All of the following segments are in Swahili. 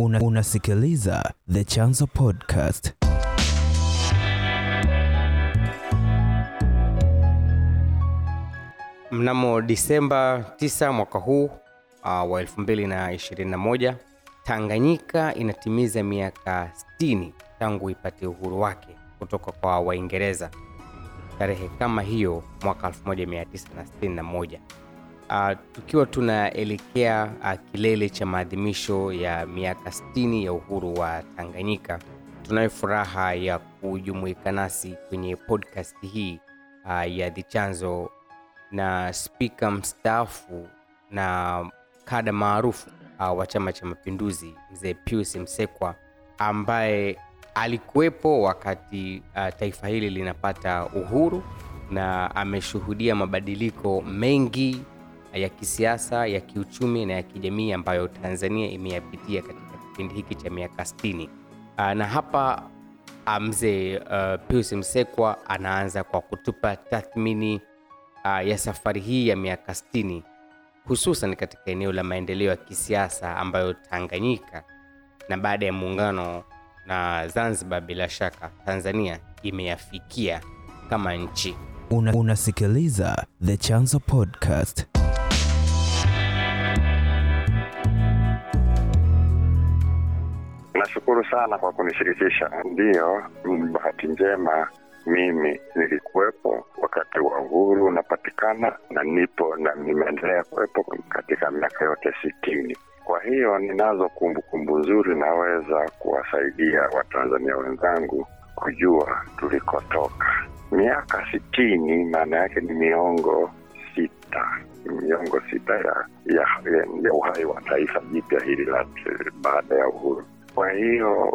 Una, unasikiliza The Chanzo Podcast. Mnamo Disemba 9 mwaka huu uh, wa 2021 Tanganyika inatimiza miaka 60 tangu ipate uhuru wake kutoka kwa Waingereza tarehe kama hiyo mwaka 1961. Uh, tukiwa tunaelekea uh, kilele cha maadhimisho ya miaka 60 ya uhuru wa Tanganyika, tunayo furaha ya kujumuika nasi kwenye podcast hii uh, ya The Chanzo na spika mstaafu na kada maarufu uh, wa Chama cha Mapinduzi mzee Pius Msekwa ambaye alikuwepo wakati uh, taifa hili linapata uhuru na ameshuhudia mabadiliko mengi ya kisiasa, ya kiuchumi na ya kijamii ambayo Tanzania imeyapitia katika kipindi hiki cha miaka 60. Uh, na hapa uh, mzee uh, Pius Msekwa anaanza kwa kutupa tathmini uh, ya safari hii ya miaka 60 hususan katika eneo la maendeleo ya kisiasa ambayo Tanganyika na baada ya muungano na Zanzibar, bila shaka Tanzania imeyafikia kama nchi. Una, unasikiliza The Chanzo Podcast. Nashukuru sana kwa kunishirikisha. Ndiyo, bahati njema mimi nilikuwepo wakati wa uhuru unapatikana na nipo na nimeendelea kuwepo katika miaka yote sitini. Kwa hiyo ninazo kumbukumbu nzuri, naweza kuwasaidia Watanzania wenzangu kujua tulikotoka. Miaka sitini maana yake ni miongo sita miongo sita ya, ya, ya, uhai wa taifa jipya hili la baada ya uhuru. Kwa hiyo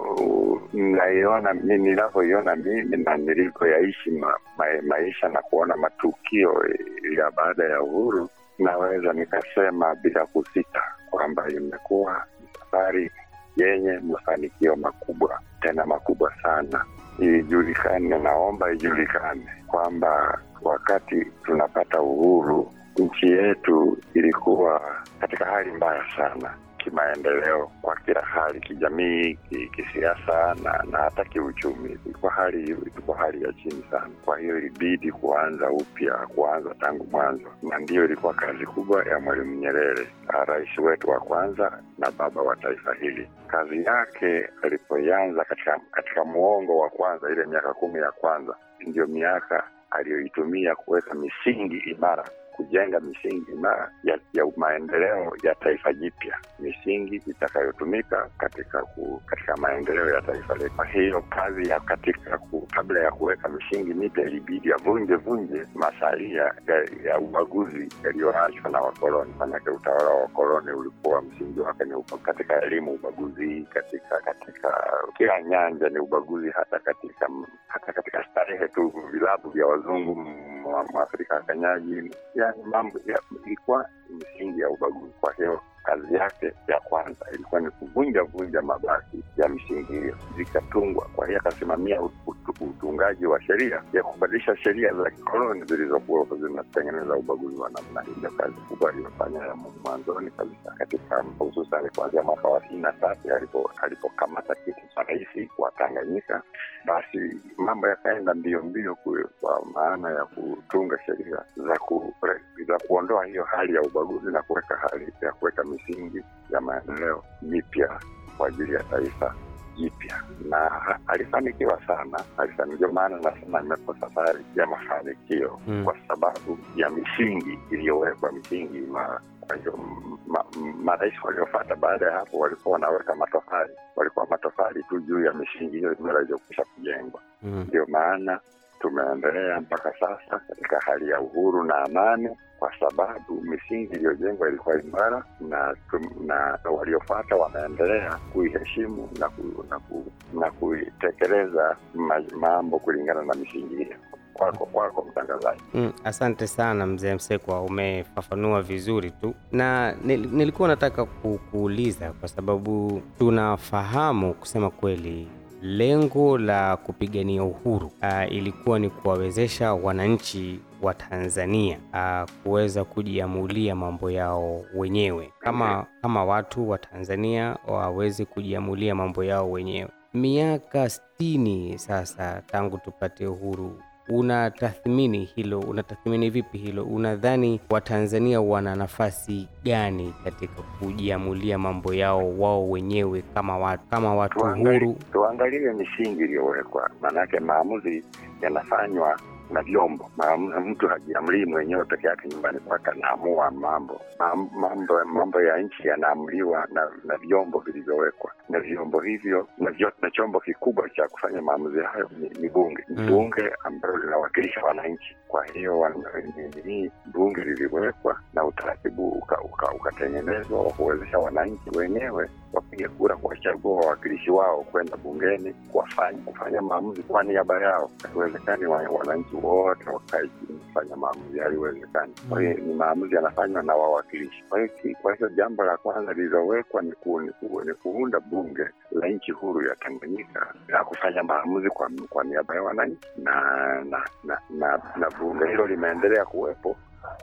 naiona ninavyoiona mimi na nilivyoyaishi ma, ma, maisha na kuona matukio ya baada ya uhuru, naweza nikasema bila kusita kwamba imekuwa safari yenye mafanikio makubwa, tena makubwa sana. Ijulikane, naomba ijulikane kwamba wakati tunapata uhuru nchi yetu ilikuwa katika hali mbaya sana kimaendeleo kwa kila hali, kijamii, kisiasa na, na hata kiuchumi. Ilikuwa hali ilikuwa hali ya chini sana. Kwa hiyo ilibidi kuanza upya, kuanza tangu mwanzo, na ndiyo ilikuwa kazi kubwa ya Mwalimu Nyerere, rais wetu wa kwanza na baba wa taifa hili. Kazi yake alipoianza katika, katika muongo wa kwanza, ile miaka kumi ya kwanza, ndiyo miaka aliyoitumia kuweka misingi imara kujenga misingi imara ya, ya maendeleo ya taifa jipya, misingi itakayotumika katika ku, katika maendeleo ya taifa letu. Kwa hiyo kazi ya katika ku, kabla ya kuweka misingi mipya ilibidi avunje vunje masalia ya, ya ubaguzi yaliyoachwa na wakoloni. Manake utawala wa wakoloni ulikuwa msingi wake ni katika elimu ubaguzi, katika katika kila nyanja ni ubaguzi, hata katika hata katika starehe tu, vilabu vya wazungu, mwafrika akanyaji yani mambo ilikuwa misingi ya ubaguzi. Kwa hiyo kazi yake ya kwanza ilikuwa ni kuvunja vunja mabasi ya misingi hiyo, zikatungwa. Kwa hiyo akasimamia utungaji wa sheria ya kubadilisha sheria za kikoloni zilizokuwa zinatengeneza ubaguzi wa namna. Ndio kazi kubwa aliyofanya ya mwanzoni kabisa katika hususan kuanzia mwaka wa sitini na tatu alipokamata kiti cha rais wa Tanganyika, basi mambo yakaenda mbio mbio kwa maana ya kutunga sheria za ku, za kuondoa hiyo hali ya ubaguzi na kuweka hali ya kuweka misingi ya maendeleo mipya kwa ajili ya taifa jipya, na alifanikiwa sana. Ndio maana nasema imekuwa safari ya mafanikio mm, kwa sababu ya misingi iliyowekwa, misingi ma Kwa hiyo marais ma, waliofata baada ya hapo walikuwa wanaweka matofali, walikuwa matofali tu juu ya misingi hiyo iliyokwisha kujengwa. Ndio mm, maana tumeendelea mpaka sasa katika hali ya uhuru na amani, kwa sababu misingi iliyojengwa ilikuwa imara na, na, waliofuata wameendelea kuiheshimu na, ku, na, ku, na kuitekeleza ma, mambo kulingana na misingi hiyo. Kwako kwako mtangazaji. Mm, asante sana mzee Msekwa, umefafanua vizuri tu, na nilikuwa nataka kuuliza kwa sababu tunafahamu kusema kweli lengo la kupigania uhuru uh, ilikuwa ni kuwawezesha wananchi wa Tanzania uh, kuweza kujiamulia mambo yao wenyewe kama, kama watu wa Tanzania waweze kujiamulia mambo yao wenyewe. Miaka sitini sasa tangu tupate uhuru, unatathmini hilo? Unatathmini vipi hilo? Unadhani Watanzania wana nafasi gani katika kujiamulia mambo yao wao wenyewe kama watu, kama watu Tuangalie- huru? tuangalie misingi iliyowekwa, maanake maamuzi yanafanywa na vyombo. Mtu hajiamlii mwenyewe peke yake nyumbani kwake, anaamua mambo mambo mambo ya nchi yanaamliwa na, na vyombo vilivyowekwa, na vyombo hivyo na, vyo, na chombo kikubwa cha kufanya maamuzi hayo ni, ni bunge Mm. bunge ambalo linawakilisha wananchi. Kwa hiyo wan- bunge liliwekwa na utaratibu ukatengenezwa wa kuwezesha wananchi wenyewe wapige kura kuwachagua wawakilishi wao kwenda bungeni kuwafanya kufanya maamuzi kwa niaba yao. Haiwezekani wananchi wote wakae chini kufanya maamuzi, haiwezekani. Kwa hiyo ni maamuzi yanafanywa na wawakilishi. Kwa hiyo jambo la kwanza lililowekwa ni, ku, ni, ku, ni kuunda bunge la nchi huru ya Tanganyika na kufanya maamuzi kwa, kwa niaba ya wananchi na na, na, na, na bunge hilo limeendelea kuwepo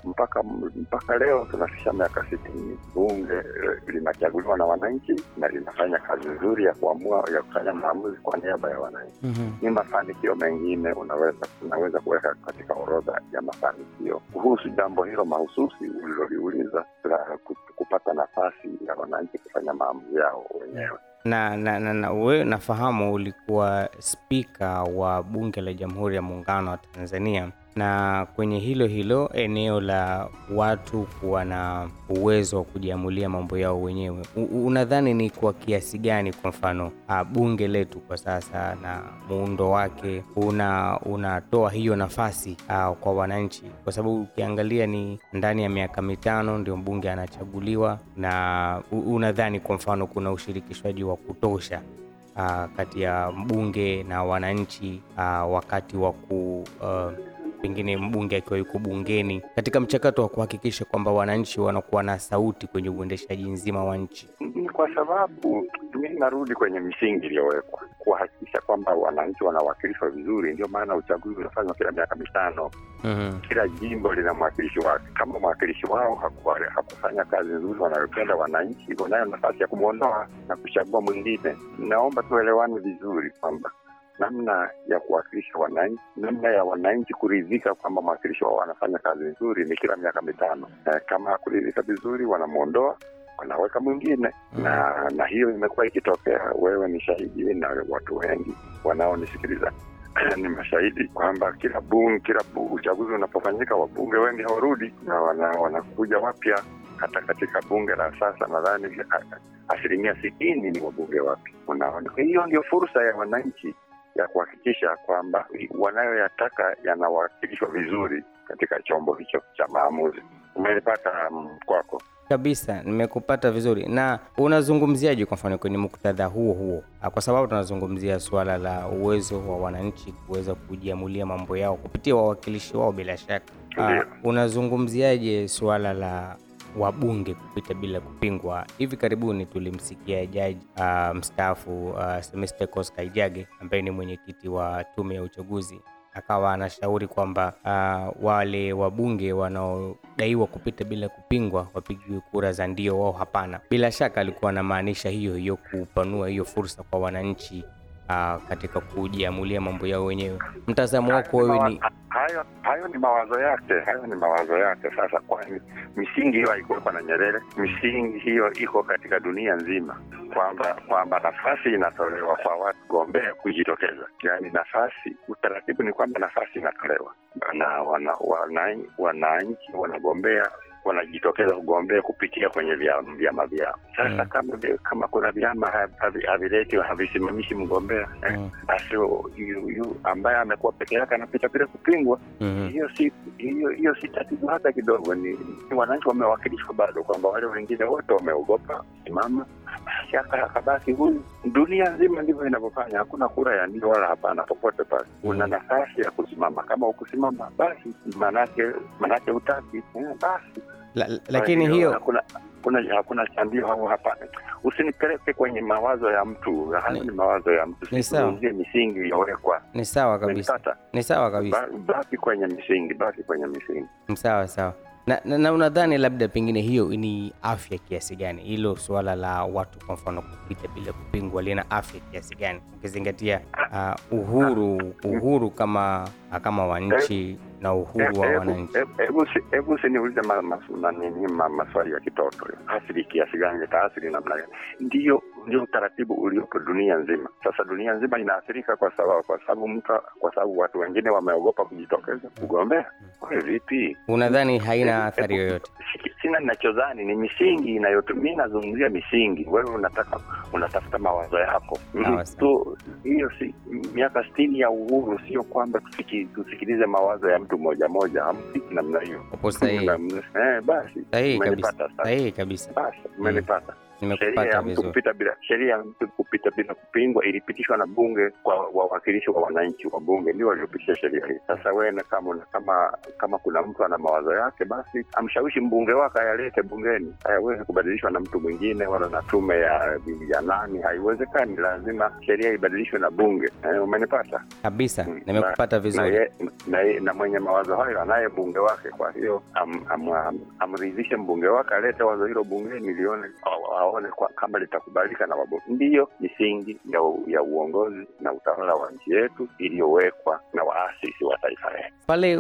mpaka mpaka leo tunafikisha miaka sitini. Bunge linachaguliwa na wananchi na linafanya kazi nzuri ya kuamua ya kufanya maamuzi kwa niaba ya wananchi. Mhm. Ni mafanikio mengine unaweza unaweza kuweka katika orodha ya mafanikio kuhusu jambo hilo mahususi uliloliuliza la kupata nafasi ya wananchi kufanya maamuzi yao wenyewe. na, na, na, na we nafahamu ulikuwa spika wa bunge la Jamhuri ya Muungano wa Tanzania, na kwenye hilo hilo eneo la watu kuwa na uwezo wa kujiamulia mambo yao wenyewe, unadhani ni kwa kiasi gani, kwa mfano bunge letu kwa sasa na muundo wake una unatoa hiyo nafasi ah, kwa wananchi? Kwa sababu ukiangalia ni ndani ya miaka mitano ndio mbunge anachaguliwa, na unadhani kwa mfano kuna ushirikishwaji wa kutosha kati ya mbunge na wananchi ah, wakati wa ku ah, pengine mbunge akiwa yuko bungeni katika mchakato wa kuhakikisha kwamba wananchi wanakuwa na sauti kwenye uendeshaji nzima wa nchi. Ni kwa sababu mi narudi kwenye misingi iliyowekwa kuhakikisha kwamba wananchi wanawakilishwa vizuri. Ndio maana uchaguzi unafanywa kila miaka mitano. Mhm. Kila jimbo lina mwakilishi wake. Kama mwakilishi wao hakufanya kazi nzuri wanayopenda wananchi, unayo nafasi ya kumwondoa na kuchagua mwingine. Naomba tuelewane vizuri kwamba namna ya kuwakilisha wananchi, namna ya wananchi kuridhika kwamba mwakilishi wao wanafanya kazi nzuri ni kila miaka mitano. E, kama hakuridhika vizuri, wanamwondoa wanaweka mwingine mm. na na hiyo imekuwa ikitokea. Wewe ni shahidi na watu wengi wanaonisikiliza ni mashahidi kwamba kila bunge, kila uchaguzi unapofanyika wabunge wengi hawarudi na wana, wanakuja wapya. Hata katika bunge la sasa nadhani asilimia sitini ni wabunge wapya. Unaona, hiyo ndio fursa ya wananchi ya kuhakikisha kwamba wanayoyataka yanawakilishwa vizuri katika chombo hicho cha maamuzi. Umenipata mm, kwako? Kabisa, nimekupata vizuri. Na unazungumziaje kwa mfano kwenye muktadha huo huo, Ah, kwa sababu tunazungumzia suala la uwezo wa wananchi kuweza kujiamulia mambo yao kupitia wawakilishi wao bila shaka. Uh, unazungumziaje suala la wabunge kupita bila kupingwa? Hivi karibuni tulimsikia jaji uh, mstaafu uh, Semestocles Kaijage ambaye ni mwenyekiti wa tume ya uchaguzi akawa anashauri kwamba uh, wale wabunge wanaodaiwa kupita bila kupingwa wapigiwe kura za ndio wao hapana. Bila shaka alikuwa anamaanisha hiyo hiyo, kupanua hiyo fursa kwa wananchi uh, katika kujiamulia mambo yao wenyewe. Mtazamo wako wewe ni hayo hayo ni mawazo yake, hayo ni mawazo yake. Sasa kwani misingi hiyo haikuwekwa na Nyerere? Misingi hiyo iko katika dunia nzima, kwamba kwamba nafasi inatolewa kwa watu gombea kujitokeza, yaani nafasi, utaratibu ni kwamba nafasi inatolewa na wana, wana, wananchi wanagombea wanajitokeza kugombea kupitia kwenye vyama vyao. Sasa Mm. kama kama kuna vyama ha- havileti havisimamishi mgombea eh, Mm. basi yu, ambaye amekuwa peke yake anapita bila kupingwa. Mhm. Hiyo si hiyo hiyo si tatizo hata kidogo. Ni, ni wananchi wamewakilishwa bado, kwamba wale wengine wote wameogopa simama, basi akabaki huyu. Dunia nzima ndivyo inavyofanya, hakuna kura ya ndio wala hapana popote pale. Una Mm. nafasi ya kusimama, kama ukusimama basi manake manake utaki eh, basi La, lakini kwa hiyo hakuna kuna hakuna cha au hapana. usinipeleke kwenye mawazo ya mtu hayo Ni- ni mawazo ya mtu sizungumzie misingi iliyowekwa Ni sawa kabisa, ni sawa kabisa. Ba- baki kwenye misingi baki kwenye misingi sawa sawa. Na, na, na unadhani labda pengine hiyo ni afya kiasi gani? Hilo suala la watu kwa mfano kupita bila kupingwa lina afya kiasi gani, ukizingatia uh, uhuru uhuru kama kama wa nchi na uhuru wa wananchi? hebu- siniulize si- ma, ma, ma, maswali ya kitoto. Athiri kiasi gani itaathiri namna gani? Ndio ndio utaratibu uliopo dunia nzima. Sasa dunia nzima inaathirika kwa sababu kwa sababu mtu kwa sababu watu wengine wameogopa kujitokeza kugombea Wewe vipi? Unadhani haina Hebu- athari yoyote? Sina ninachodhani ni misingi inayotumia nazungumzia misingi. Wewe unataka unatafuta mawazo yako. Sawa, Mhm. hiyo si miaka sitini ya uhuru sio kwamba tusikilize mawazo ya mtu moja moja hamsiki namna hiyo. Upo sahihi, eh, basi sahihi kabisa, sahihi kabisa, basi umenipata. Sheria nimekupata ya mtu vizuri. kupita bila sheria ya mtu kupita bila kupingwa ilipitishwa na bunge kwa wawakilishi wa wananchi wa bunge. Ndio waliopitisha sheria hii. Sasa wewe kama kama kuna mtu ana mawazo yake basi amshawishi mbunge wake ayalete bungeni. Hayawezi kubadilishwa na mtu mwingine wala na tume ya ya nani haiwezekani. Lazima sheria ibadilishwe na bunge. Eh, umenipata? Kabisa, Hmm, nimekupata vizuri. Na, na, na mwenye mawazo hayo anaye bunge wake. Kwa hiyo am, am, am, amridhishe mbunge wake alete wazo hilo bungeni lione a- aone kama litakubalika na wabunge ndiyo misingi ya, ya uongozi na utawala wa nchi yetu iliyowekwa na waasisi wa taifa letu. Pale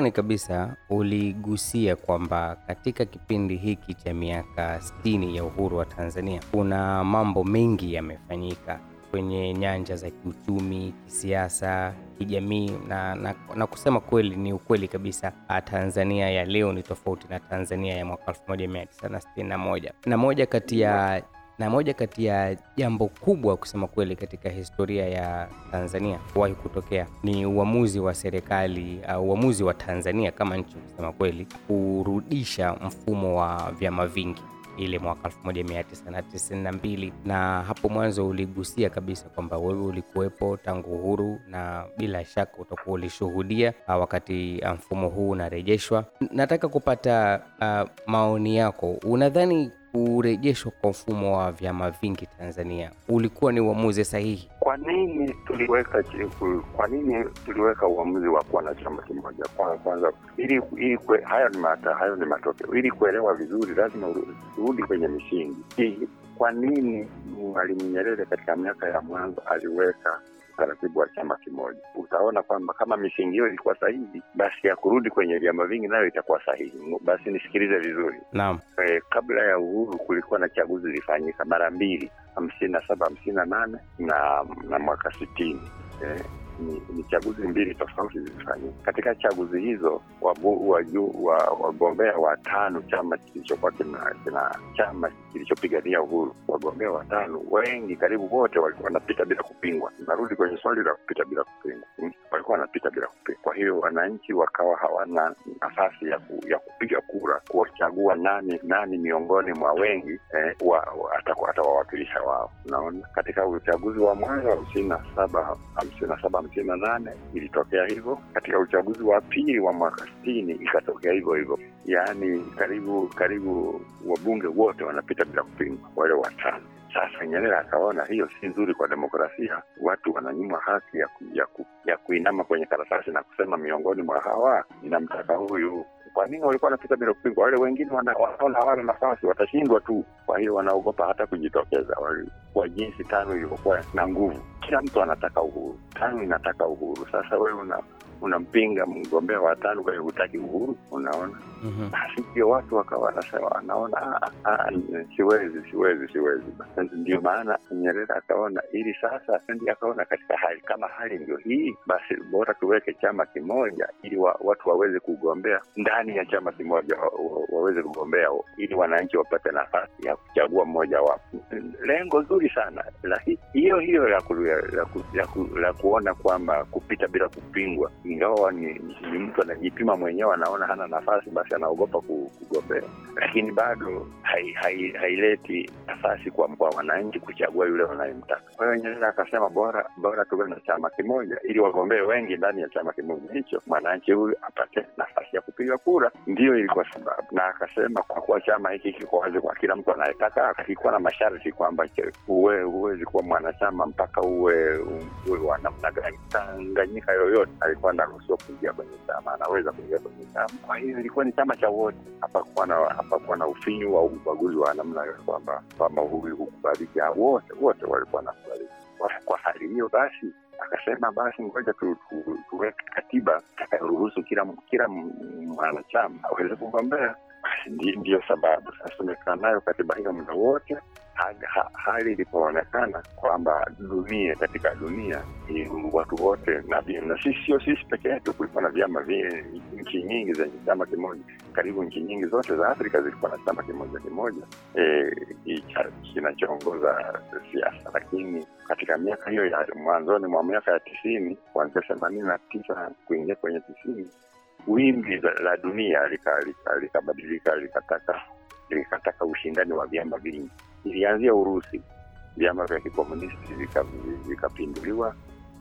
mwanzoni kabisa uligusia kwamba katika kipindi hiki cha miaka 60 ya uhuru wa Tanzania kuna mambo mengi yamefanyika kwenye nyanja za kiuchumi, kisiasa, kijamii na, na, na kusema kweli ni ukweli kabisa, ah, Tanzania ya leo ni tofauti na Tanzania ya mwaka 1961 na moja kati ya na moja kati ya jambo kubwa kusema kweli katika historia ya Tanzania kuwahi kutokea ni uamuzi wa serikali uh, uamuzi wa Tanzania kama nchi kusema kweli kurudisha mfumo wa vyama vingi ile mwaka 1992 na hapo mwanzo uligusia kabisa kwamba wewe ulikuwepo tangu uhuru na bila shaka utakuwa ulishuhudia uh, wakati uh, mfumo huu unarejeshwa. Nataka kupata uh, maoni yako. Unadhani kurejeshwa kwa mfumo wa vyama vingi Tanzania. Ulikuwa ni uamuzi sahihi? kwa nini tuliweka kwa nini tuliweka uamuzi wa kuwa na chama kimoja? Kwa- kwanza ili, ili kwe, hayo ni mata, hayo ni matokeo. Ili kuelewa vizuri lazima urudi kwenye misingi. Kwa nini mwalimu nyerere katika miaka ya mwanzo aliweka utaratibu wa chama kimoja. Utaona kwamba kama misingi hiyo ilikuwa sahihi basi ya kurudi kwenye vyama vingi nayo itakuwa sahihi. Basi nisikilize vizuri. Naam. E, kabla ya uhuru kulikuwa na chaguzi zilifanyika mara mbili hamsini na saba hamsini na nane na na mwaka sitini. Eh, ni, ni chaguzi mbili tofauti zilifanyika katika chaguzi hizo wagombea watano chama kilichokuwa kina, kina chama kilichopigania uhuru. Wagombea watano wengi karibu wote walikuwa wanapita bila kupingwa. Narudi kwenye swali la kupita bila kupingwa. Walikuwa wanapita bila kupingwa. Kwa hiyo wananchi wakawa hawana nafasi ya, ku, ya kupiga kura kuwachagua nani nani miongoni mwa wengi eh, wa, wa, atawawakilisha wao. Unaona? Katika uchaguzi wa mwanzo hamsini na saba hamsini na saba hamsini na nane ilitokea hivyo. Katika uchaguzi wa pili wa mwaka sitini ikatokea hivyo hivyo. Yaani karibu karibu wabunge wote wanapita bila kupingwa wale watano. Sasa nyerere akaona hiyo si nzuri kwa demokrasia. Watu wananyimwa haki ya, ku, ya, ku, ya kuinama kwenye karatasi na kusema miongoni mwa hawa ninamtaka huyu kwa nini walikuwa wanapita bila kupingwa wale wengine wanaona hawana nafasi watashindwa tu. Kwa hiyo wanaogopa hata kujitokeza kwa jinsi tano ilivyokuwa na nguvu. Kila mtu anataka uhuru. Tano inataka uhuru. Sasa wewe una unampinga mgombea wa tano kwa hiyo hutaki uhuru unaona? Mhm. basi ndio watu wakawa wanasema wanaona "Ah, ah, siwezi siwezi siwezi. Ndio maana nyerere akaona ili sasa ndi akaona katika hali kama hali ndio hii basi bora tuweke chama kimoja ili wa, watu waweze kugombea ndani ya chama kimoja wa, wa, waweze kugombea ili wananchi wapate nafasi ya kuchagua mmoja wapo. Lengo zuri sana la hiyo hiyo la, ku, la, ku, la, ku, la kuona kwamba kupita bila kupingwa ingawa ni, ni mtu anajipima mwenyewe, anaona hana nafasi, basi anaogopa kugombea, lakini bado hai- hai- haileti nafasi kwa kwa wananchi kuchagua yule wanayemtaka. Kwa hiyo Nyerere akasema bora bora tuwe na chama kimoja ili wagombee wengi ndani ya chama kimoja hicho, mwananchi huyu apate nafasi ya kupiga kura. Ndiyo ilikuwa sababu, na akasema kwa kuwa chama hiki kiko wazi kwa kila mtu anayetaka, akikuwa na masharti kwamba uwe huwezi kuwa mwanachama mpaka uwe uwe wa namna gani. Tanganyika yoyote alikuwa anaruhusiwa kuingia kwenye chama, anaweza kuingia kwenye chama. Kwa hiyo ilikuwa ni chama cha wote, hapakuwa na ufinyu au ubaguzi wa namna hiyo, kwamba kwamba huyu hukubaliki. Ah, Wote wote walikuwa nakubaliki. Kwa, hali hiyo basi akasema basi ngoja tu, tu, tuweke katiba itakayoruhusu kila kila mwanachama aweze kugombea. Ndiyo sababu sasa tumekaa nayo katiba hiyo muda wote hali ilipoonekana kwamba dunia katika dunia ni watu wote na, na sisi sio sisi peke yetu, kulikuwa na vyama nchi nyingi zenye chama kimoja. Karibu nchi nyingi zote za Afrika zilikuwa na chama kimoja kimoja e, kinachoongoza siasa, lakini katika miaka hiyo ya mwanzoni mwa miaka ya tisini kuanzia themanini na tisa kuingia kwenye tisini wimbi la, dunia likabadilika lika, likataka likataka ushindani wa vyama vingi. Ilianzia Urusi, vyama vya kikomunisti vika-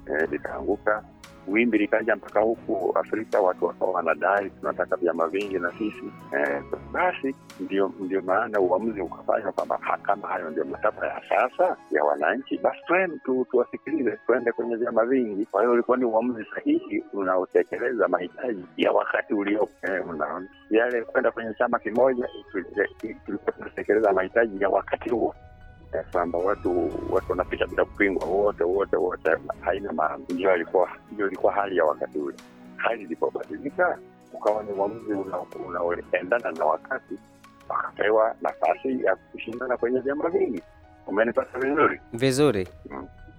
eh. Wimbi likaja mpaka huku Afrika, watu wakawa wanadai tunataka vyama vingi na sisi eh, basi ndio ndio maana uamuzi ukafanywa kwamba kama hayo ndio matakwa ya sasa ya wananchi, basi tu, tuwasikilize, twende kwenye vyama vingi. Kwa hiyo ulikuwa ni uamuzi sahihi unaotekeleza mahitaji ya wakati uliopo. Eh, unaona yale kwenda kwenye chama kimoja, tuli- tulikuwa tunatekeleza mahitaji ya wakati huo eh, kwamba watu watu wanapita bila kupingwa wote wote wote, haina maana. Ndio ilikuwa ndio ilikuwa hali ya wakati ule. Hali ilipobadilika, ukawa ni uamuzi unaoendana na wakati, wakapewa nafasi ya kushindana kwenye vyama vingi. Umenipata vizuri? vizuri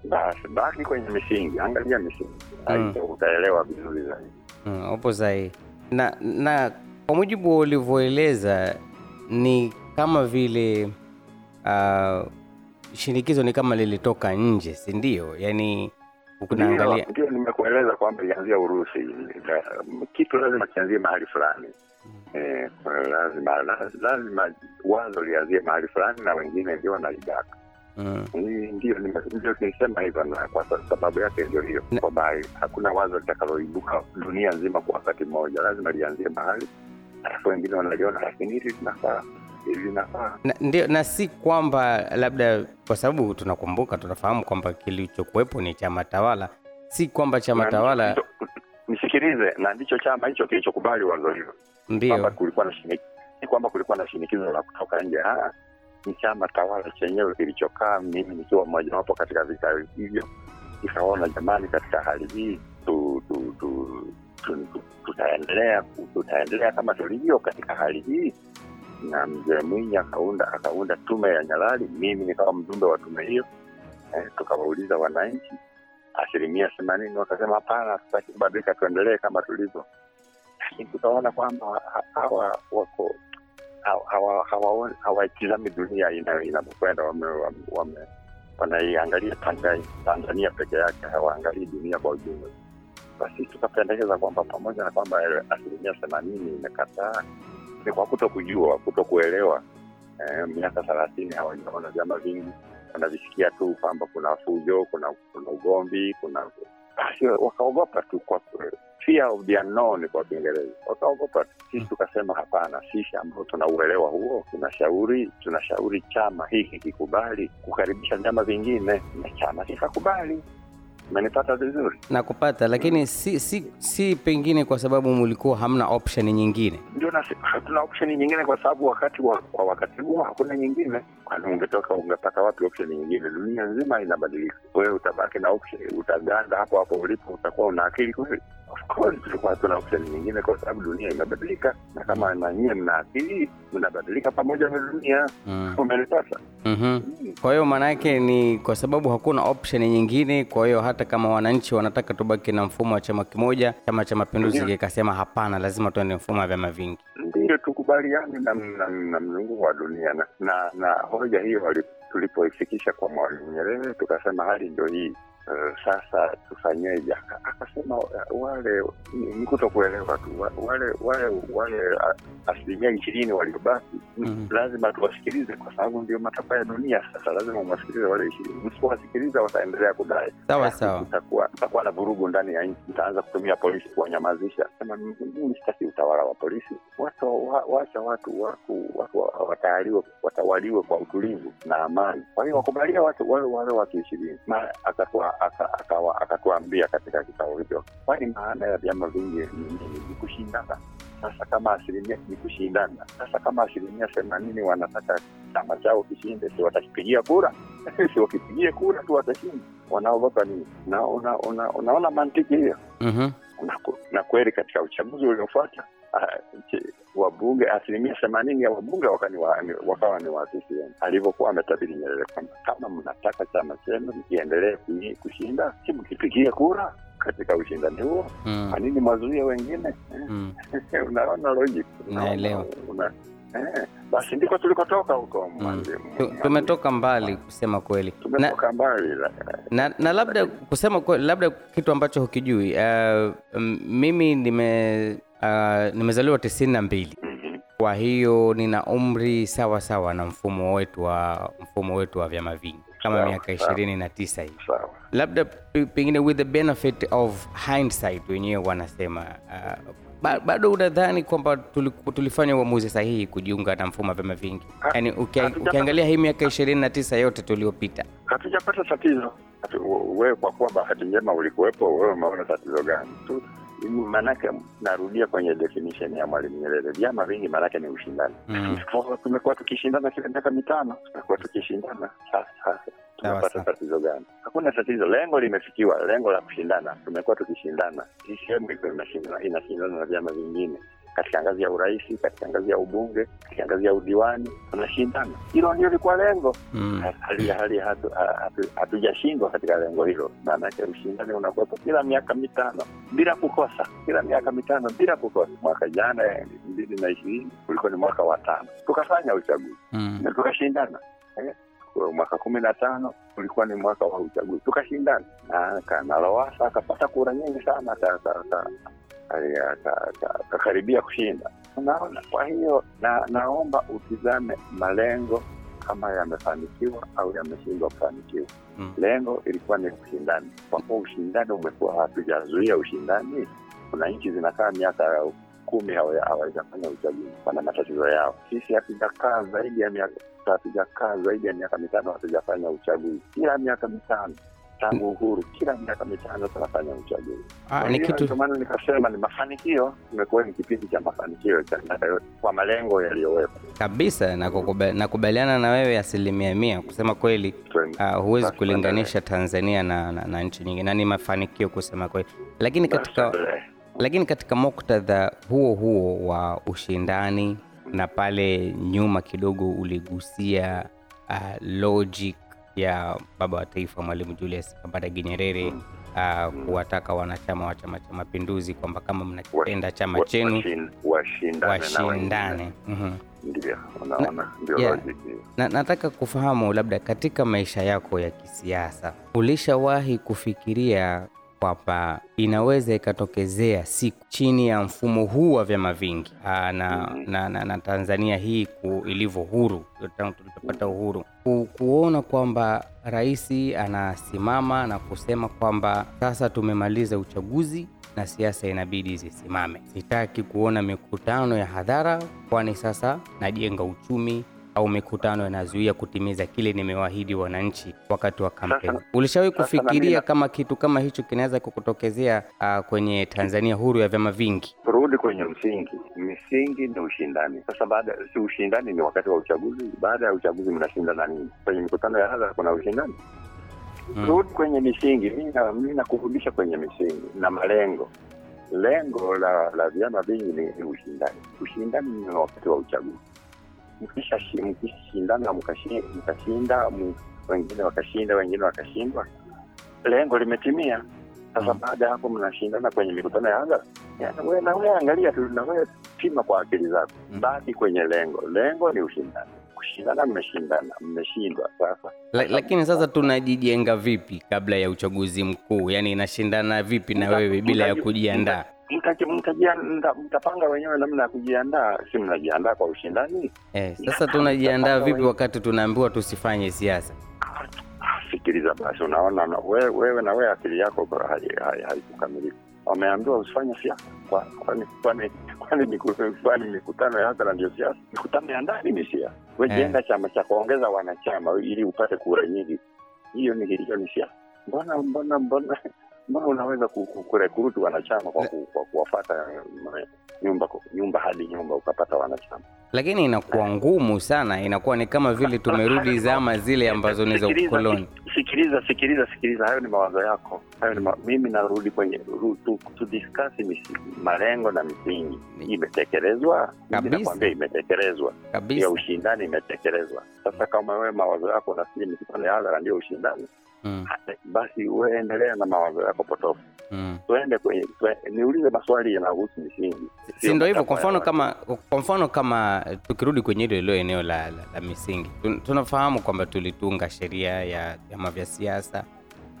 Basi baki kwenye misingi, angalia misingi, Mm. Utaelewa vizuri zaidi. mm, upo sahihi na na kwa mujibu ulivyoeleza ni kama vile uh, shinikizo ni kama lilitoka nje si ndio yaani unaangalia Ndio, nimekueleza kwamba ilianzia Urusi. Kitu lazima kianzie mahali fulani. Eh, kwa lazima lazima wazo lianzie mahali fulani na wengine ndio wanalidaka. mm. Ndio ndio nilisema hivyo, na kwa sababu yake ndio hiyo, kwamba hakuna wazo litakaloibuka dunia nzima kwa wakati mmoja, lazima lianzie mahali, alafu wengine wanaliona, lakini hili linafaa, linafaa. na, ndio na si kwamba labda kwa sababu tunakumbuka tunafahamu kwamba kilichokuwepo ni chama tawala. Si kwamba chama tawala nisikilize, na ndicho chama hicho kilichokubali wazo hilo. Ndio. Kulikuwa na shinikizo, si kwamba kulikuwa na shinikizo la kutoka nje. Ah, ni chama tawala chenyewe kilichokaa, mimi nikiwa mmojawapo katika vikao hivyo, ikaona jamani, katika hali hii tu, tu, tu, tu, tu, tutaendelea tutaendelea kama tulivyo katika hali hii na mzee Mwinyi akaunda akaunda tume ya Nyalali, mimi nikawa mjumbe wa tume hiyo. Eh, tukawauliza wananchi, asilimia themanini wakasema hapana, tutaki kubadilika, tuendelee kama tulivyo. Lakini tukaona kwamba hawa wako hawa- hawa- hawaitizami dunia inavyokwenda, wame, wame, wanaiangalia Tanzania peke yake, hawaangalii dunia kwa ujumla. Basi tukapendekeza kwamba pamoja na kwamba asilimia themanini imekataa, ni kwa kuto kujua, kuto kuelewa. Eh, miaka thelathini hawajaona vyama vingi, wanavisikia tu kwamba kuna fujo, kuna kuna ugomvi, kuna basi wakaogopa tu kwa fear of the unknown kwa Kiingereza, wakaogopa. Sisi tukasema hapana, sisi ambao tuna uelewa huo tunashauri tunashauri chama hiki kikubali kukaribisha vyama vingine, na chama kikakubali. Umenipata vizuri? Nakupata, lakini si, si, si pengine kwa sababu mulikuwa hamna option nyingine Ndio hatuna option nyingine, kwa sababu wakati wa, kwa wakati huo hakuna nyingine. Kwani ungetoka ungepata wapi option nyingine? Dunia nzima inabadilika, wewe utabaki na option, utaganda hapo hapo ulipo, utakuwa una akili kweli? Of course tulikuwa hatuna option nyingine, kwa sababu dunia imebadilika, na kama na nyie mna akili, mnabadilika pamoja na dunia. mm. Umenipata? mm. Kwa hiyo maana yake ni kwa sababu hakuna option nyingine kwa hiyo hata kama wananchi wanataka tubaki na mfumo wa chama kimoja chama cha mapinduzi kikasema hapana lazima tuende mfumo wa vyama vingi. Ndiyo, tukubaliane na, na, na mzunguko wa dunia. Na, na, na hoja hiyo tulipoifikisha kwa Mwalimu Nyerere, tukasema hali ndio hii, uh, sasa tufanyeje? Akasema uh, wale ni kutokuelewa tu wale wale wale asilimia ishirini waliobaki Mhm. lazima tuwasikilize, kwa sababu ndio matakwa ya dunia. Sasa lazima mwasikilize wale ishirini, msipowasikiliza wataendelea kudai Sawa, sawa. Kutakuwa na vurugu ndani ya nchi, mtaanza kutumia polisi kuwanyamazisha. Sema mimi sitaki utawala wa polisi, watu wa- wacha watu waku, watu watawaliwe watawaliwe kwa utulivu na amani. Kwa hiyo wakubalia watu wale wale watu ishirini. Ma- akatua- aka- akawa- Akatuambia katika kikao hicho, kwani maana ya vyama vingi ni kushindana. Sasa kama asilimia ni kushindana, sasa kama asilimia themanini wanataka chama chao kishinde, si watakipigia kura? si wakipigie kura tu watashinda wanaogopa nini? Na una, una, unaona mantiki hiyo Mhm. na, na kweli katika uchaguzi uliofuata wabunge asilimia themanini ya wabunge wakawa ni wa CCM alivyokuwa ametabiri Nyerere kwamba kama mnataka chama chenu kiendelee kushinda, si mkipigie kura katika ushindani huo. Mm. Kwa nini mwazuie wengine? Eh, Mm. unaona logic, Naelewa. eh, basi ndiko tulikotoka huko Mm. tumetoka mbali kusema kweli na, mbali na, na labda kusema kweli, labda kitu ambacho hukijui uh, mimi nime uh, nimezaliwa tisini na mbili. Mhm. kwa hiyo nina umri sawa sawa na mfumo wetu wa mfumo wetu wa vyama vingi. Kama miaka ishirini na tisa hivi. Labda pengine with the benefit of hindsight wenyewe wanasema uh, ba, bado unadhani kwamba tulifanya uamuzi sahihi kujiunga na mfumo wa vyama vingi? Yaani ukiangalia hii miaka ishirini na tisa yote tuliopita. Hatujapata tatizo. Wewe kwa kuwa bahati njema ulikuwepo, wewe umeona tatizo gani? Maanake, narudia kwenye definition ya Mwalimu Nyerere, vyama vingi maanake ni ushindani. Mm. Tumekuwa tukishindana kila miaka mitano, tumekuwa tukishindana. Sasa tumepata tatizo gani? Hakuna tatizo, lengo limefikiwa, lengo la kushindana. Tumekuwa tukishindana, CCM iko inashindana na vyama vingine katika ngazi ya urais, katika ngazi ya ubunge, katika ngazi ya udiwani, tunashindana. Hilo ndio likuwa lengo mm. hali hali hatu- ha- hatu- katika lengo hilo. Maanake ushindani unakuwepo kila miaka mitano bila kukosa, kila miaka mitano bila kukosa. Mwaka jana elfu mbili na ishirini ulikuwa ni mwaka wa tano, tukafanya uchaguzi Mm. na tukashindana eh. Mwaka kumi na tano ulikuwa ni mwaka wa uchaguzi, tukashindana na Kanalowasa akapata kura nyingi sana, kakaribia kushinda. Unaona, kwa hiyo na, naomba utizame malengo kama yamefanikiwa au yameshindwa kufanikiwa. Mm. Lengo ilikuwa ni ushindani. Kwa kuwa ushindani umekuwa, hatujazuia ushindani. Kuna nchi zinakaa miaka kumi hawajafanya uchaguzi, wana matatizo yao. Sisi hatujakaa zaidi ya miaka hatujakaa zaidi ya miaka mitano hatujafanya uchaguzi. Kila miaka mitano tangu uhuru, kila miaka mitano tunafanya uchaguzi. Ah, ni kitu ndio maana nikasema ni mafanikio, imekuwa ni kipindi cha mafanikio cha miaka yote kwa malengo yaliyowekwa. kabisa nakubaliana na wewe asilimia mia. Kusema kweli uh, huwezi kulinganisha tanzania na, na, na nchi nyingine na ni mafanikio kusema kweli. Lakini katika lakini katika muktadha huo huo wa ushindani na pale nyuma kidogo uligusia uh, logic ya baba wa taifa mwalimu julius kambarage nyerere uh, kuwataka wanachama wa chama cha mapinduzi kwamba kama mnakipenda chama chenu washindane nataka kufahamu labda katika maisha yako ya kisiasa ulishawahi kufikiria kwamba inaweza ikatokezea siku chini ya mfumo huu wa vyama vingi aa, na, na, na, na Tanzania hii ilivyo huru tangu tulipopata uhuru? ku, kuona kwamba rais anasimama na kusema kwamba sasa tumemaliza uchaguzi na siasa inabidi zisimame. Sitaki kuona mikutano ya hadhara, kwani sasa najenga uchumi au mikutano inazuia kutimiza kile nimewaahidi wananchi wakati wa kampeni. Ulishawahi kufikiria kama kitu kama hicho kinaweza kukutokezea uh, kwenye Tanzania huru ya vyama vingi? turudi kwenye msingi. Misingi ni ushindani. Sasa baada si ushindani ni wakati wa uchaguzi. Baada ya uchaguzi mnashindana nini? Kwenye mikutano ya hadhara kuna ushindani? Mm. Rudi kwenye misingi. Mi nakurudisha kwenye misingi na malengo. Lengo la la vyama vingi ni ushindani. Ushindani ni wakati wa uchaguzi. Mkishindana mkashinda, wengine wakashinda, wengine wakashindwa, lengo limetimia. Sasa Mm. baada ya hapo mnashindana kwenye mikutano ya hadhara. Na wewe angalia tu, na wewe pima kwa akili zako, Mm. baki kwenye lengo. Lengo ni ushindani. kushindana mmeshindana mmeshindwa sasa lakini sasa tunajijenga vipi kabla ya uchaguzi mkuu yaani inashindana vipi na wewe bila ya kujiandaa mtapanga wenyewe namna ya kujiandaa. Si mnajiandaa kwa ushindani? Eh, sasa tunajiandaa vipi wakati tunaambiwa tusifanye siasa? Sikiliza basi unaona na- we- wewe na wewe akili yako haikukamilika wameambiwa usifanye siasa? Kwa- kwani kwani kwani miku- kwani mikutano ya hadhara ndio siasa? Mikutano ya ndani ni siasa. Wejenga chama cha kuongeza wanachama ili upate kura nyingi. Hiyo ni hiyo ni siasa. Mbona mbona mbona mbona unaweza ku- ku- wanachama kwa ku- kwa kuwafata nyumba nyumba hadi nyumba ukapata wanachama? Lakini inakuwa ngumu sana inakuwa ni kama vile tumerudi zama zile ambazo ni za ukoloni. sikiliza sikiliza sikiliza hayo ni mawazo yako. Hayo ni ma... mimi narudi kwenye tu, tu discuss misi, malengo na misingi. Imetekelezwa? Nakwambia imetekelezwa. Ya ushindani imetekelezwa. Sasa kama wewe mawazo yako nafikiri mikutano ya hadhara ndio ushindani mm, basi uendelea na mawazo yako potofu. Mm. tuende kwenye tue, niulize maswali yanayohusu misingi si ndo hivyo? kwa mfano kama kwa mfano kama tukirudi kwenye hilo hilo eneo la, la, la misingi. Tun- tunafahamu kwamba tulitunga sheria ya vyama vya siasa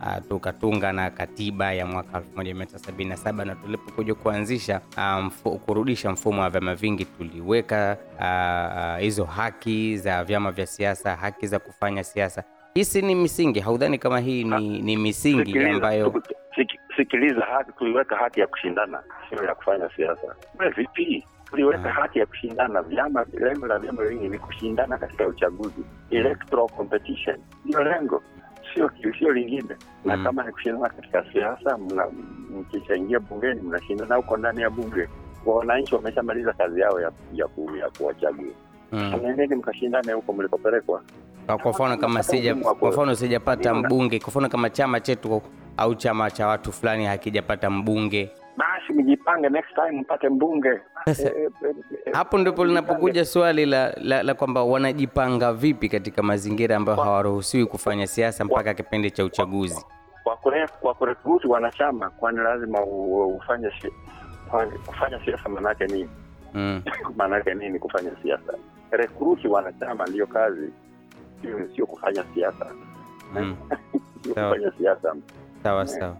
uh, tukatunga na katiba ya mwaka 1977 na tulipokuja kuanzisha uh, mfu, kurudisha mfumo wa vyama vingi tuliweka hizo uh, hizo haki za vyama vya siasa haki za kufanya siasa hisi ni misingi haudhani kama hii ni, ni misingi Sikiliza, ambayo tu- sikiliza haki tuliweka haki ya kushindana sio ya kufanya siasa. We vipi? Tuliweka Ah. haki ya kushindana vyama lengo la vyama vingi ni kushindana katika uchaguzi. Electoral competition ndio lengo sio sio lingine. Na Mm. kama ni kushindana katika siasa mkishaingia bungeni mnashindana huko ndani ya bunge. Wananchi wameshamaliza kazi yao ya, ya, ku, ya kuwachagua. Mm. nendeni mkashindane huko mlikopelekwa kwa mfano kama sija kwa mfano sijapata mbunge kwa mfano kama chama chetu au chama cha watu fulani hakijapata mbunge. Basi mjipange next time mpate mbunge. Sasa, Eh, eh, eh, hapo ndipo linapokuja swali la, la, la kwamba wanajipanga vipi katika mazingira ambayo hawaruhusiwi kufanya siasa mpaka kipindi cha uchaguzi? Kwa kwa kurekruti wanachama kwani lazima ufanye kufanya siasa maanake nini? Mm. maanake nini kufanya siasa? Rekruti wanachama ndiyo kazi sio sio kufanya siasa. Mm. sio kufanya siasa. Sawa sawa.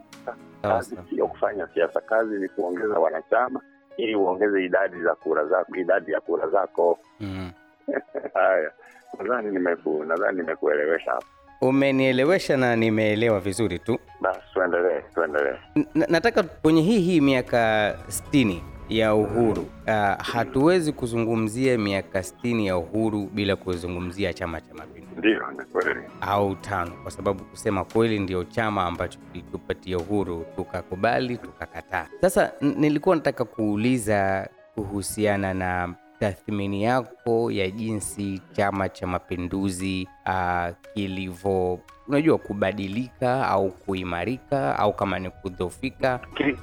Kazi sio kufanya siasa. Kazi ni kuongeza wanachama ili uongeze idadi za kura zako idadi ya kura zako. Mm. haya nadhani nimeku nadhani nimekuelewesha. Hapo umenielewesha na nimeelewa vizuri tu. Basi tuendelee tuendelee. Nataka kwenye hii hii miaka 60 ya uhuru. Uh, hatuwezi kuzungumzia miaka 60 ya uhuru bila kuzungumzia chama cha mapinduzi. Ndio ni kweli. Au tano kwa sababu kusema kweli ndio chama ambacho kilitupatia uhuru tukakubali tukakataa. Sasa nilikuwa nataka kuuliza kuhusiana na tathmini yako ya jinsi chama cha mapinduzi uh, kilivyo unajua kubadilika au kuimarika au kama ni kudhofika Kili-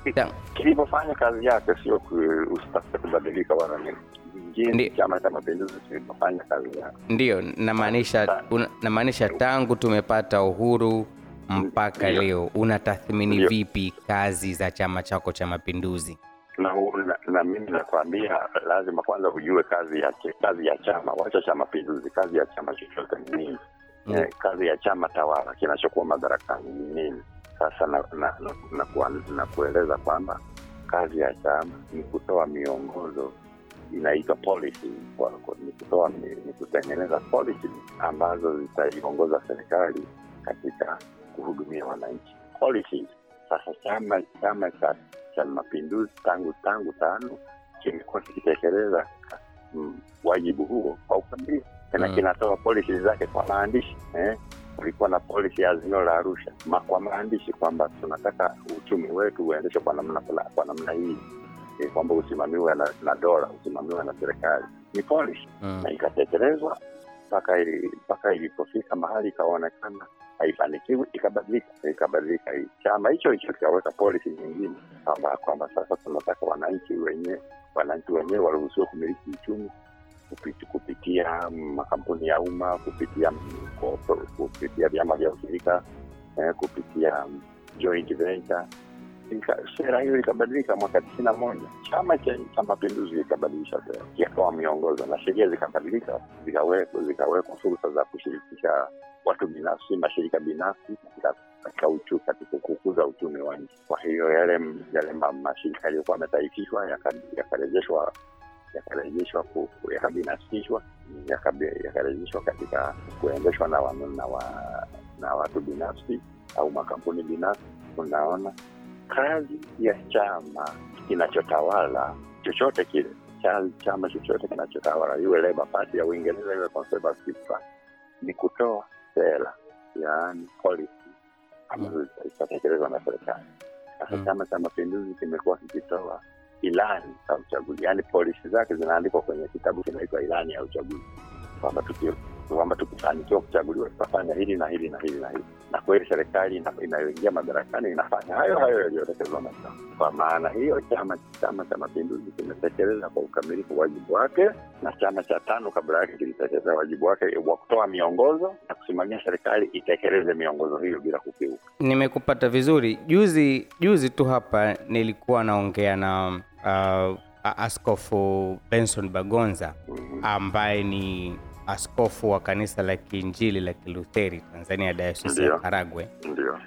kilivyofanya kazi yake sio usitafute kubadilika wala nini. Chama cha mapinduzi kilivyofanya kazi yake. Ndiyo namaanisha namaanisha tangu tumepata uhuru mpaka Ndiyo. leo unatathmini vipi kazi za chama chako cha mapinduzi na, na, na mimi nakwambia lazima kwanza ujue kazi ya kazi ya chama. Wacha cha mapinduzi kazi ya chama chochote ni nini? Mm. eh, kazi ya chama tawala kinachokuwa madarakani ni nini? Sasa na, na, na, na, kwa, na kueleza kwamba kazi ya chama ni kutoa miongozo inaitwa policy. Kwa, kwa, ni kutoa ni, kutengeneza policy ambazo zitaiongoza serikali katika kuhudumia wananchi. Policy. sasa chama chama cha cha mapinduzi tangu tangu tano kimekuwa kikitekeleza mm, wajibu huo kwa ukamilifu tena Mm. kinatoa policy zake kwa maandishi eh? kulikuwa na policy ya azimio la arusha ma, kwa maandishi kwamba tunataka uchumi wetu uendeshwe kwa namna kwa namna hii eh, kwamba usimamiwe na, na dola usimamiwe na serikali ni policy mm. na ikatekelezwa mpaka ilipofika mahali ikaonekana haifanikiwi ikabadilika ikabadilika. Chama hicho hicho kikaweka policy nyingine kwamba kwamba sasa tunataka wananchi wenyewe wananchi wenyewe waruhusiwe kumiliki uchumi kupiti, kupitia makampuni ya umma kupitia kupitia vyama vya ushirika eh, kupitia joint venture. Sera hiyo ikabadilika mwaka tisini na moja. Chama cha, mapinduzi ikabadilisha sera kikatoa miongozo na sheria zikabadilika zikawekwa fursa za kushirikisha watu binafsi mashirika binafsi katika katika uchu katika kukuza uchumi wa nchi. Kwa hiyo yale yale mashirika yaliyokuwa yametaifishwa yaka- yakarejeshwa yakarejeshwa yakabinafsishwa yakarejeshwa katika kuendeshwa na, wa, na, wa, na watu binafsi au makampuni binafsi. Unaona kazi ya chama kinachotawala chochote kile cha, chama chochote kinachotawala iwe Labour Party ya Uingereza iwe Conservative Party ni kutoa sera yaani policy ambazo zitatekelezwa na serikali sasa Mm. chama cha mapinduzi kimekuwa kikitoa ilani za uchaguzi yaani polisi zake zinaandikwa kwenye kitabu kinaitwa ilani ya uchaguzi kwamba tuki- kwamba tukifanikiwa kuchaguliwa tutafanya hili na hili na hili na hili. Na kweli serikali inayoingia madarakani inafanya. Hayo hayo yaliyotekelezwa na chama kwa maana hiyo chama chama cha mapinduzi kimetekeleza kwa ukamilifu wajibu wake na chama cha tano kabla yake kilitekeleza wajibu wake wa kutoa miongozo na kusimamia serikali itekeleze miongozo hiyo bila kukiuka. Nimekupata vizuri. Juzi juzi tu hapa nilikuwa naongea na uh, askofu benson bagonza Mhm. ambaye ni askofu wa kanisa la kiinjili la kilutheri tanzania dayosisi ya karagwe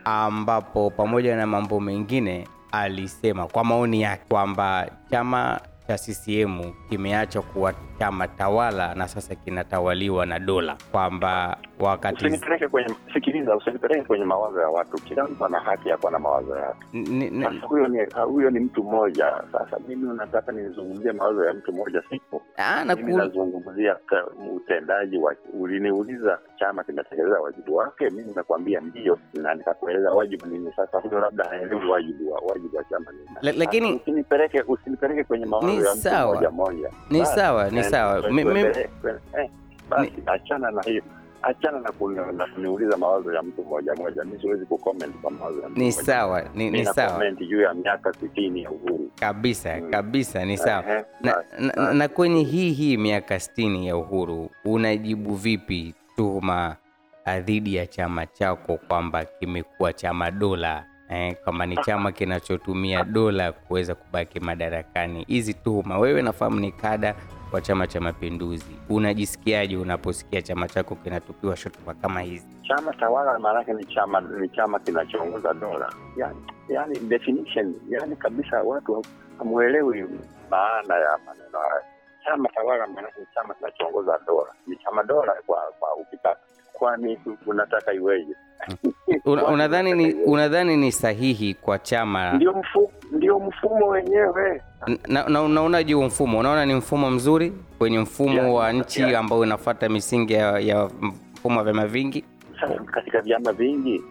ambapo pamoja na mambo mengine alisema kwa maoni yake kwamba chama cha CCM kimeacha kuwa chama tawala na sasa kinatawaliwa na dola, kwamba wakati usinipeleke kwenye sikiliza usinipeleke kwenye mawazo ya watu. Kila mtu ana haki ya kuwa na mawazo yake. Sasa huyo ni huyo ni mtu mmoja. Sasa mimi unataka nizungumzie mawazo ya mtu mmoja sipo. Ah, mimi nazungumzia utendaji wa uliniuliza chama kimetekeleza wajibu wake mi nimekwambia ndio na nikakueleza wajibu nini. Sasa huyo labda haelewi wajibu wa wajibu wa chama nini. Lakini- usinipeleke usinipeleke kwenye mawazo ya mtu sawa. mmoja mmoja ni sawa ni eh, sawa. Tuendelee. Eh, basi achana na hiyo achana na kuni- kuniuliza mawazo ya mtu mmoja moja. mi siwezi kucomment kwa mawazo ya mtu ni sawa ni, ni sawa. comment juu ya miaka sitini ya uhuru. Kabisa Mm. kabisa ni sawa. Ehe, na, na, na kwenye hii hii miaka sitini ya uhuru unajibu vipi tuhuma ah, dhidi ya chama chako kwamba kimekuwa chama dola? Eh, kwamba ni chama kinachotumia dola kuweza kubaki madarakani. Hizi tuhuma wewe nafahamu ni kada wa chama cha mapinduzi. Unajisikiaje unaposikia chama chako kinatupiwa shutuma kama hizi? Chama tawala maanake ni chama ni chama kinachoongoza dola. Yani, yani definition yani kabisa watu hamwelewi maana ya maneno haya chama tawala maanake ni chama kinachoongoza dola. Ni chama dola kwa kwa ukitaka kwani unataka iweje unadhani ni unadhani ni sahihi kwa chama? Ndio mfumo, ndio mfumo wenyewe. Na, na unaonaje huo mfumo? Unaona ni mfumo mzuri kwenye mfumo yeah, wa nchi yeah, ambao unafuata misingi ya, ya mfumo wa vyama vingi? Sasa katika vyama vingi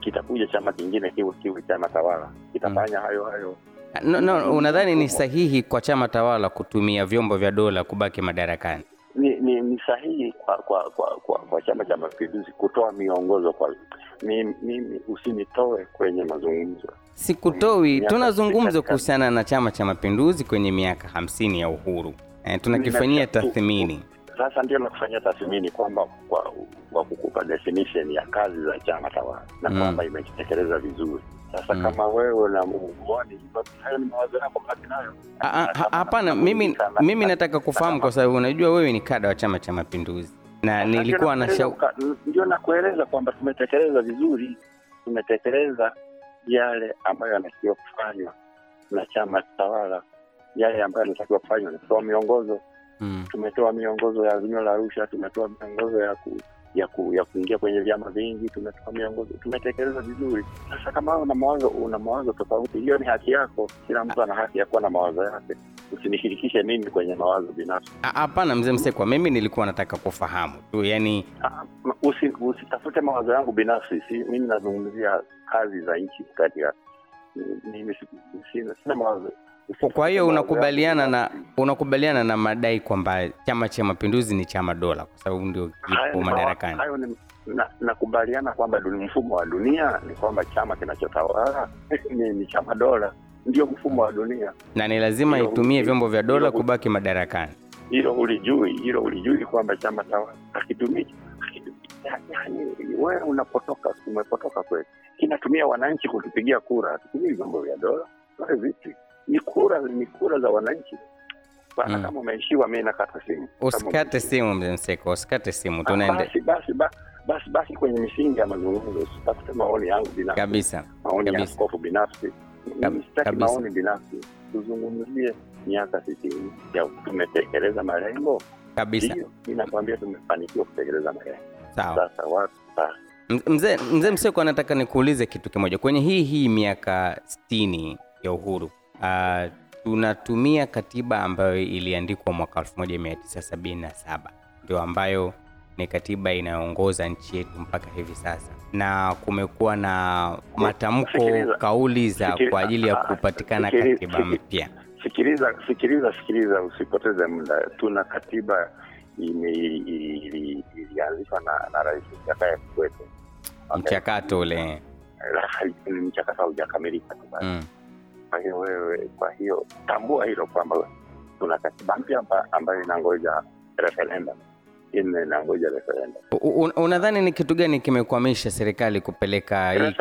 kitakuja chama kingine kiwe kiwe chama tawala. Kitafanya hayo hayo. No, no, unadhani ni sahihi kwa chama tawala kutumia vyombo vya dola kubaki madarakani? Ni, ni, ni sahihi kwa kwa, kwa, kwa kwa chama cha mapinduzi kutoa miongozo kwa mimi, mimi usinitoe kwenye mazungumzo. Sikutoi. Tunazungumza kuhusiana na chama cha mapinduzi kwenye miaka hamsini ya uhuru. E, tunakifanyia tathmini. Sasa ndio nakufanyia tathmini kwamba kwa, kwa kukupa definition ya kazi za chama tawala na Mm. kwamba imekitekeleza vizuri. Sasa Mm. kama wewe na muoni hayo ni mawazo yako baki nayo. Ah, ah, hapana mimi, mimi nataka kufahamu kwa sababu unajua wewe ni kada wa chama cha mapinduzi na nilikuwa na ndio nakueleza kwamba tumetekeleza vizuri tumetekeleza yale ambayo yanatakiwa kufanywa na chama tawala yale ambayo yanatakiwa kufanywa Tumetoa miongozo mm. tumetoa miongozo ya azimio la arusha tumetoa miongozo ya ku, ya ku, ya kuingia kwenye vyama vingi tumetoa miongozo tumetekeleza vizuri. Sasa kama una mawazo una mawazo tofauti hiyo ni haki yako. Kila mtu ana haki ya kuwa na mawazo yake. Usinishirikishe mimi kwenye mawazo binafsi. Hapana mzee msekwa mimi nilikuwa nataka kufahamu tu yani usi, usitafute mawazo yangu binafsi si mimi nazungumzia kazi za nchi katika mimi sina mawazo Kwa- hiyo unakubaliana na unakubaliana na madai kwamba Chama cha Mapinduzi ni chama dola kwa sababu ndio kipo madarakani. hayo ni na- kwamba ni mfumo wa dunia ni kwamba chama kinachotawala ni, ni chama dola ndio mfumo wa dunia Na ni lazima Hilo- itumie vyombo vya dola kubaki madarakani. hilo ulijui hilo ulijui kwamba chama tawala hakitumii yaani wewe unapotoka umepotoka kweli kinatumia wananchi kutupigia kura hatutumii vyombo vya dola vipi ni kura ni kura za wananchi. Bana Mm. kama umeishiwa mi nakata simu. Usikate simu mzee mseko usikate simu tunaende. Basi basi ba- basi basi kwenye misingi ya mazungumzo usitafute maoni yangu binafsi. Kabisa maoni ya askofu binafsi. Sitaki maoni binafsi. Tuzungumzie miaka sitini ya tumetekeleza malengo. Kabisa. Ndio mi nakwambia tumefanikiwa kutekeleza malengo. Sawa. Sasa watu mzee mzee mseko anataka nikuulize kitu kimoja. Kwenye hii hii miaka sitini ya uhuru uh, tunatumia katiba ambayo iliandikwa mwaka 1977 ndio ambayo ni katiba inayoongoza nchi yetu mpaka hivi sasa. Na kumekuwa na matamko kauli za kwa ajili ya ah, kupatikana sikili- katiba mpya. sikiliza sikiliza sikiliza usipoteze muda. Tuna katiba ilianzishwa na, na rais jakaya kikwete. Mchakato ule. Mchakato haujakamilika tu bado. Kwa hiyo wewe kwa hiyo tambua hilo kwamba tuna katiba mpya ambayo inangoja referendum. Inangoja referendum. Unadhani ni kitu gani kimekwamisha serikali kupeleka hii?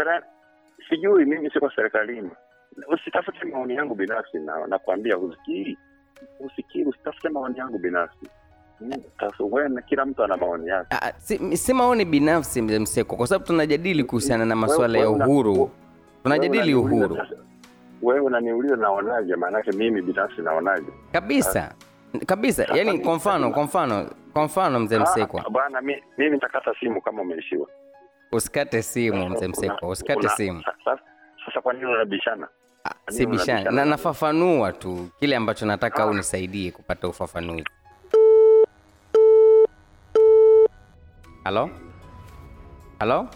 Sijui mimi siko serikalini. Usitafute maoni yangu binafsi na nakwambia usikii usikii usitafute maoni yangu binafsi. Kila mtu ana maoni yake. Ah, si, si maoni binafsi mzee Mseko, kwa sababu tunajadili kuhusiana na masuala ya uhuru, tunajadili uhuru wewe unaniuliza naonaje maanake mimi binafsi naonaje kabisa kabisa. Yani kwa mfano, kwa mfano, kwa mfano mzee Msekwa, Ah, bwana mi- mimi nitakata simu kama umeishiwa usikate simu mzee Msekwa, usikate simu. sa- sa- sasa kwa nini unabishana Ah, Si bishana na nafafanua tu kile ambacho nataka Ah. unisaidie kupata ufafanuzi. Halo, halo.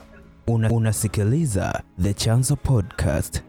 Una, unasikiliza The Chanzo Podcast.